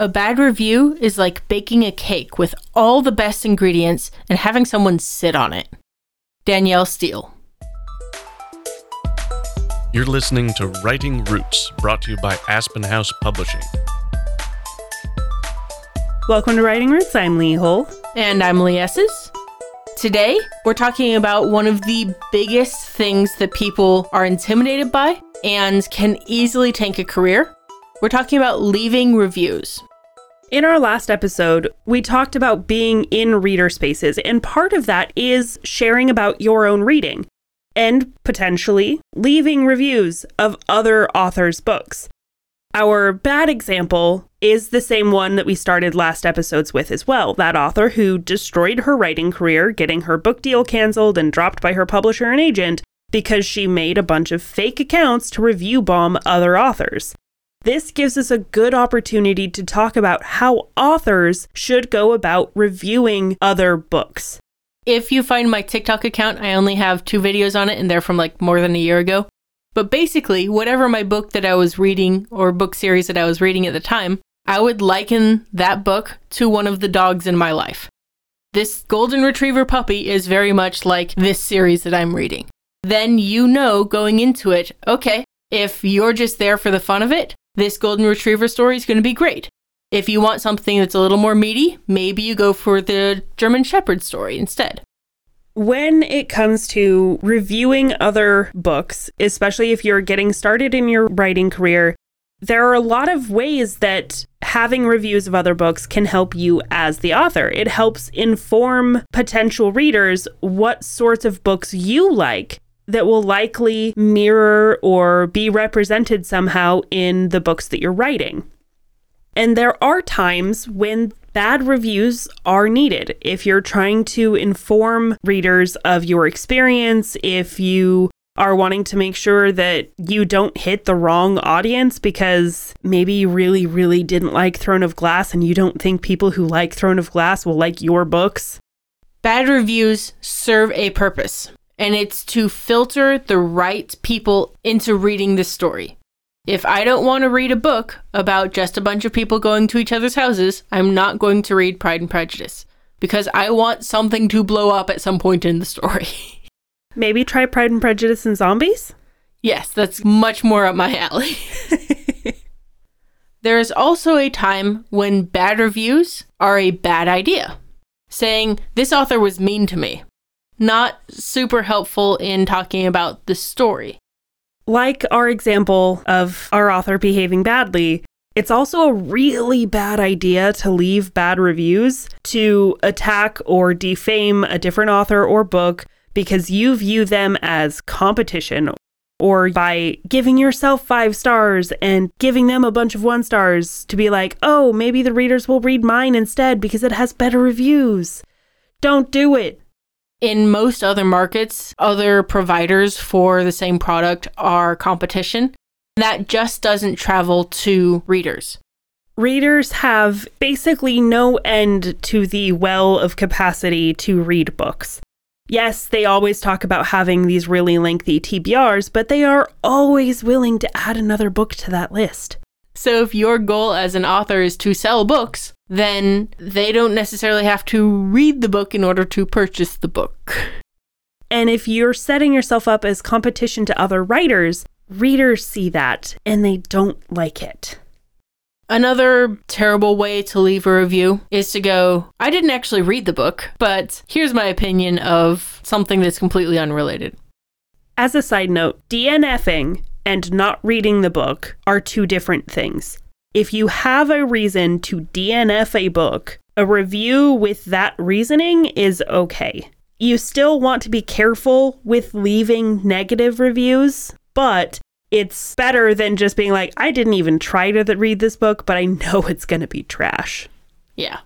A bad review is like baking a cake with all the best ingredients and having someone sit on it. Danielle Steel. You're listening to Writing Roots, brought to you by Aspen House Publishing. Welcome to Writing Roots. I'm Lee Hull. And I'm Lee Esses. Today, we're talking about one of the biggest things that people are intimidated by and can easily tank a career. We're talking about leaving reviews. In our last episode, we talked about being in reader spaces, and part of that is sharing about your own reading and potentially leaving reviews of other authors' books. Our bad example is the same one that we started last episodes with as well. That author who destroyed her writing career, getting her book deal canceled and dropped by her publisher and agent because she made a bunch of fake accounts to review bomb other authors. This gives us a good opportunity to talk about how authors should go about reviewing other books. If you find my TikTok account, I only have two videos on it, and they're from like more than a year ago. But basically, whatever my book that I was reading or book series that I was reading at the time, I would liken that book to one of the dogs in my life. This golden retriever puppy is very much like this series that I'm reading. Then you know going into it, okay, if you're just there for the fun of it, this golden retriever story is going to be great. If you want something that's a little more meaty, maybe you go for the German Shepherd story instead. When it comes to reviewing other books, especially if you're getting started in your writing career, there are a lot of ways that having reviews of other books can help you as the author. It helps inform potential readers what sorts of books you like that will likely mirror or be represented somehow in the books that you're writing. And there are times when bad reviews are needed. If you're trying to inform readers of your experience, if you are wanting to make sure that you don't hit the wrong audience because maybe you really, really didn't like Throne of Glass and you don't think people who like Throne of Glass will like your books. Bad reviews serve a purpose, and it's to filter the right people into reading this story. If I don't want to read a book about just a bunch of people going to each other's houses, I'm not going to read Pride and Prejudice because I want something to blow up at some point in the story. Maybe try Pride and Prejudice and Zombies? Yes, that's much more up my alley. there is also a time when bad reviews are a bad idea. Saying, this author was mean to me. Not super helpful in talking about the story. Like our example of our author behaving badly, it's also a really bad idea to leave bad reviews to attack or defame a different author or book because you view them as competition or by giving yourself five stars and giving them a bunch of one stars to be like, oh, maybe the readers will read mine instead because it has better reviews. Don't do it. In most other markets, other providers for the same product are competition. That just doesn't travel to readers. Readers have basically no end to the well of capacity to read books. Yes, they always talk about having these really lengthy TBRs, but they are always willing to add another book to that list. So if your goal as an author is to sell books, then they don't necessarily have to read the book in order to purchase the book. And if you're setting yourself up as competition to other writers, readers see that and they don't like it. Another terrible way to leave a review is to go, I didn't actually read the book, but here's my opinion of something that's completely unrelated. As a side note, DNFing and not reading the book are two different things. If you have a reason to DNF a book, a review with that reasoning is okay. You still want to be careful with leaving negative reviews, but it's better than just being like, I didn't even try to read this book, but I know it's going to be trash. Yeah.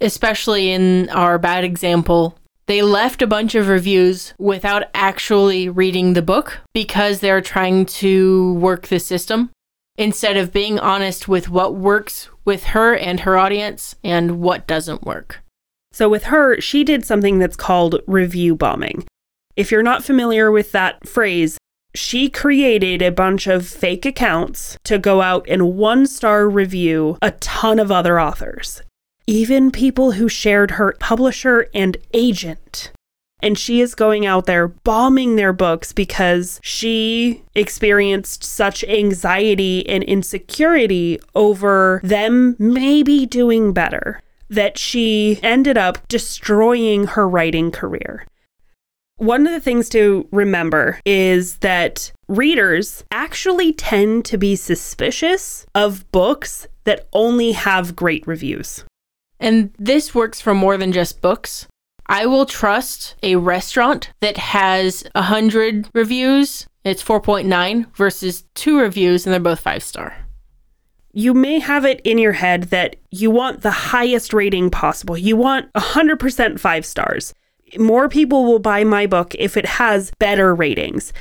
Especially in our bad example, they left a bunch of reviews without actually reading the book because they're trying to work the system instead of being honest with what works with her and her audience and what doesn't work. So, with her, she did something that's called review bombing. If you're not familiar with that phrase, She created a bunch of fake accounts to go out and one star review a ton of other authors, even people who shared her publisher and agent. And she is going out there bombing their books because she experienced such anxiety and insecurity over them maybe doing better that she ended up destroying her writing career. One of the things to remember is that readers actually tend to be suspicious of books that only have great reviews. And this works for more than just books. I will trust a restaurant that has 100 reviews, it's 4.9 versus two reviews and they're both 5 star. You may have it in your head that you want the highest rating possible. You want 100% 5 stars. More people will buy my book if it has better ratings.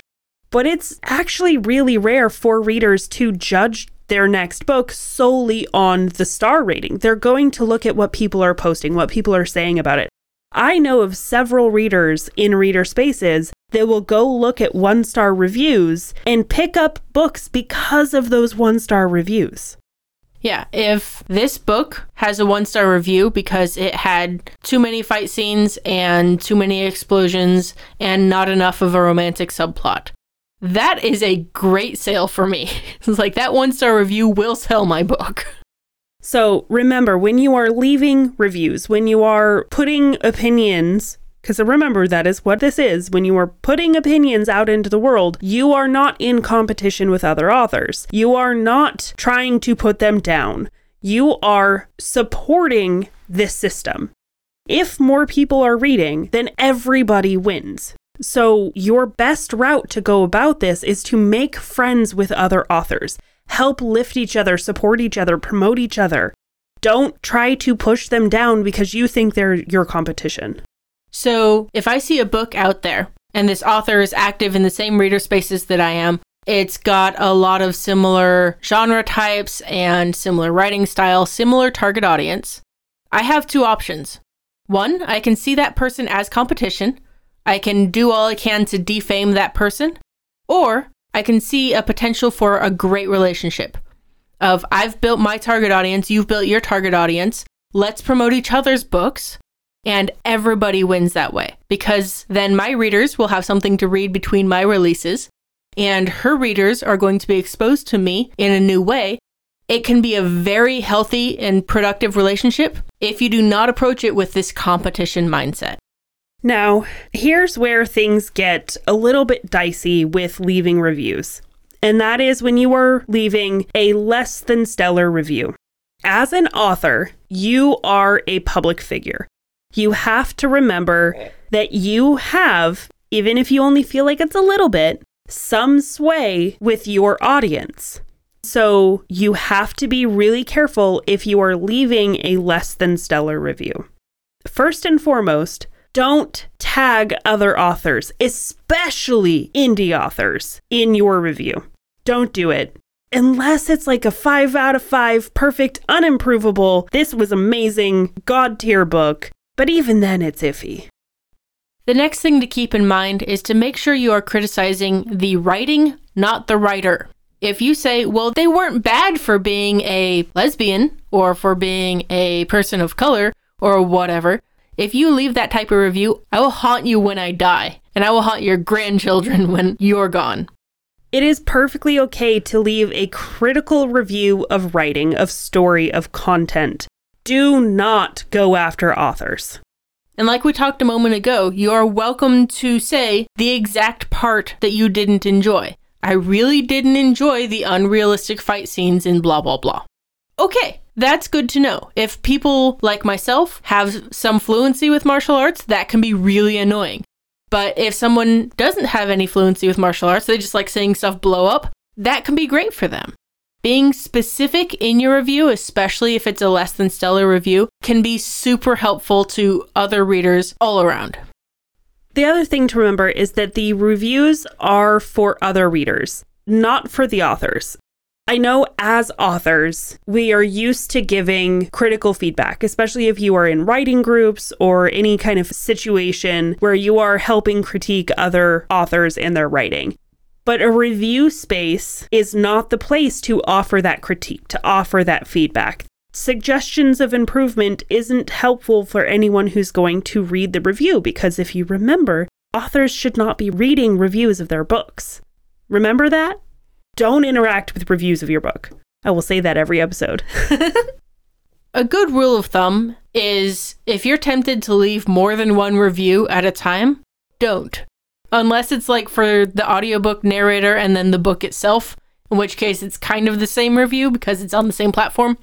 But it's actually really rare for readers to judge their next book solely on the star rating. They're going to look at what people are posting, what people are saying about it. I know of several readers in reader spaces that will go look at one star reviews and pick up books because of those one star reviews. Yeah, if this book has a one star review because it had too many fight scenes and too many explosions and not enough of a romantic subplot, that is a great sale for me. It's like that one star review will sell my book. So remember, when you are leaving reviews, when you are putting opinions, because remember, that is what this is. When you are putting opinions out into the world, you are not in competition with other authors. You are not trying to put them down. You are supporting this system. If more people are reading, then everybody wins. So, your best route to go about this is to make friends with other authors help lift each other, support each other, promote each other. Don't try to push them down because you think they're your competition. So, if I see a book out there and this author is active in the same reader spaces that I am, it's got a lot of similar genre types and similar writing style, similar target audience. I have two options. One, I can see that person as competition. I can do all I can to defame that person. Or I can see a potential for a great relationship of I've built my target audience, you've built your target audience. Let's promote each other's books and everybody wins that way because then my readers will have something to read between my releases and her readers are going to be exposed to me in a new way. It can be a very healthy and productive relationship if you do not approach it with this competition mindset. Now, here's where things get a little bit dicey with leaving reviews. And that is when you are leaving a less than stellar review. As an author, you are a public figure. You have to remember that you have, even if you only feel like it's a little bit, some sway with your audience. So you have to be really careful if you are leaving a less than stellar review. First and foremost, don't tag other authors, especially indie authors, in your review. Don't do it. Unless it's like a five out of five, perfect, unimprovable, this was amazing, god tier book. But even then, it's iffy. The next thing to keep in mind is to make sure you are criticizing the writing, not the writer. If you say, well, they weren't bad for being a lesbian or for being a person of color or whatever, if you leave that type of review, I will haunt you when I die, and I will haunt your grandchildren when you're gone. It is perfectly okay to leave a critical review of writing, of story, of content. Do not go after authors. And like we talked a moment ago, you are welcome to say the exact part that you didn't enjoy. I really didn't enjoy the unrealistic fight scenes in blah, blah, blah. Okay, that's good to know. If people like myself have some fluency with martial arts, that can be really annoying. But if someone doesn't have any fluency with martial arts, they just like seeing stuff blow up, that can be great for them. Being specific in your review, especially if it's a less than stellar review, can be super helpful to other readers all around. The other thing to remember is that the reviews are for other readers, not for the authors. I know as authors, we are used to giving critical feedback, especially if you are in writing groups or any kind of situation where you are helping critique other authors and their writing. But a review space is not the place to offer that critique, to offer that feedback. Suggestions of improvement isn't helpful for anyone who's going to read the review because if you remember, authors should not be reading reviews of their books. Remember that? Don't interact with reviews of your book. I will say that every episode. A good rule of thumb is if you're tempted to leave more than one review at a time, don't. Unless it's like for the audiobook narrator and then the book itself, in which case it's kind of the same review because it's on the same platform.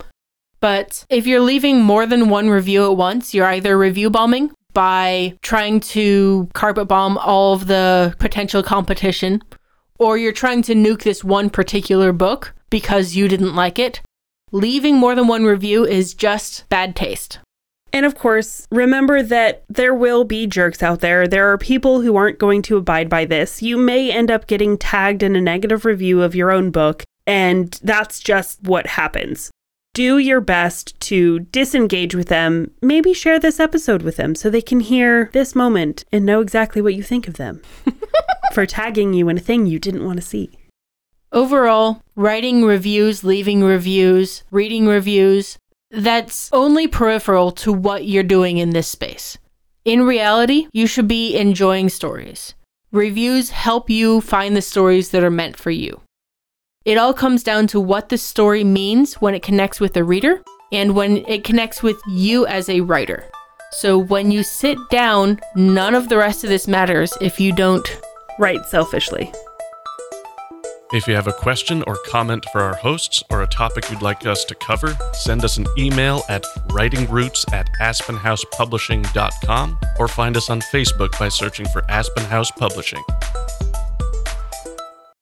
But if you're leaving more than one review at once, you're either review bombing by trying to carpet bomb all of the potential competition, or you're trying to nuke this one particular book because you didn't like it. Leaving more than one review is just bad taste. And of course, remember that there will be jerks out there. There are people who aren't going to abide by this. You may end up getting tagged in a negative review of your own book, and that's just what happens. Do your best to disengage with them. Maybe share this episode with them so they can hear this moment and know exactly what you think of them for tagging you in a thing you didn't want to see. Overall, writing reviews, leaving reviews, reading reviews, that's only peripheral to what you're doing in this space. In reality, you should be enjoying stories. Reviews help you find the stories that are meant for you. It all comes down to what the story means when it connects with the reader and when it connects with you as a writer. So when you sit down, none of the rest of this matters if you don't Write selfishly. If you have a question or comment for our hosts or a topic you'd like us to cover, send us an email at writingroots at aspenhousepublishing.com or find us on Facebook by searching for Aspen House Publishing.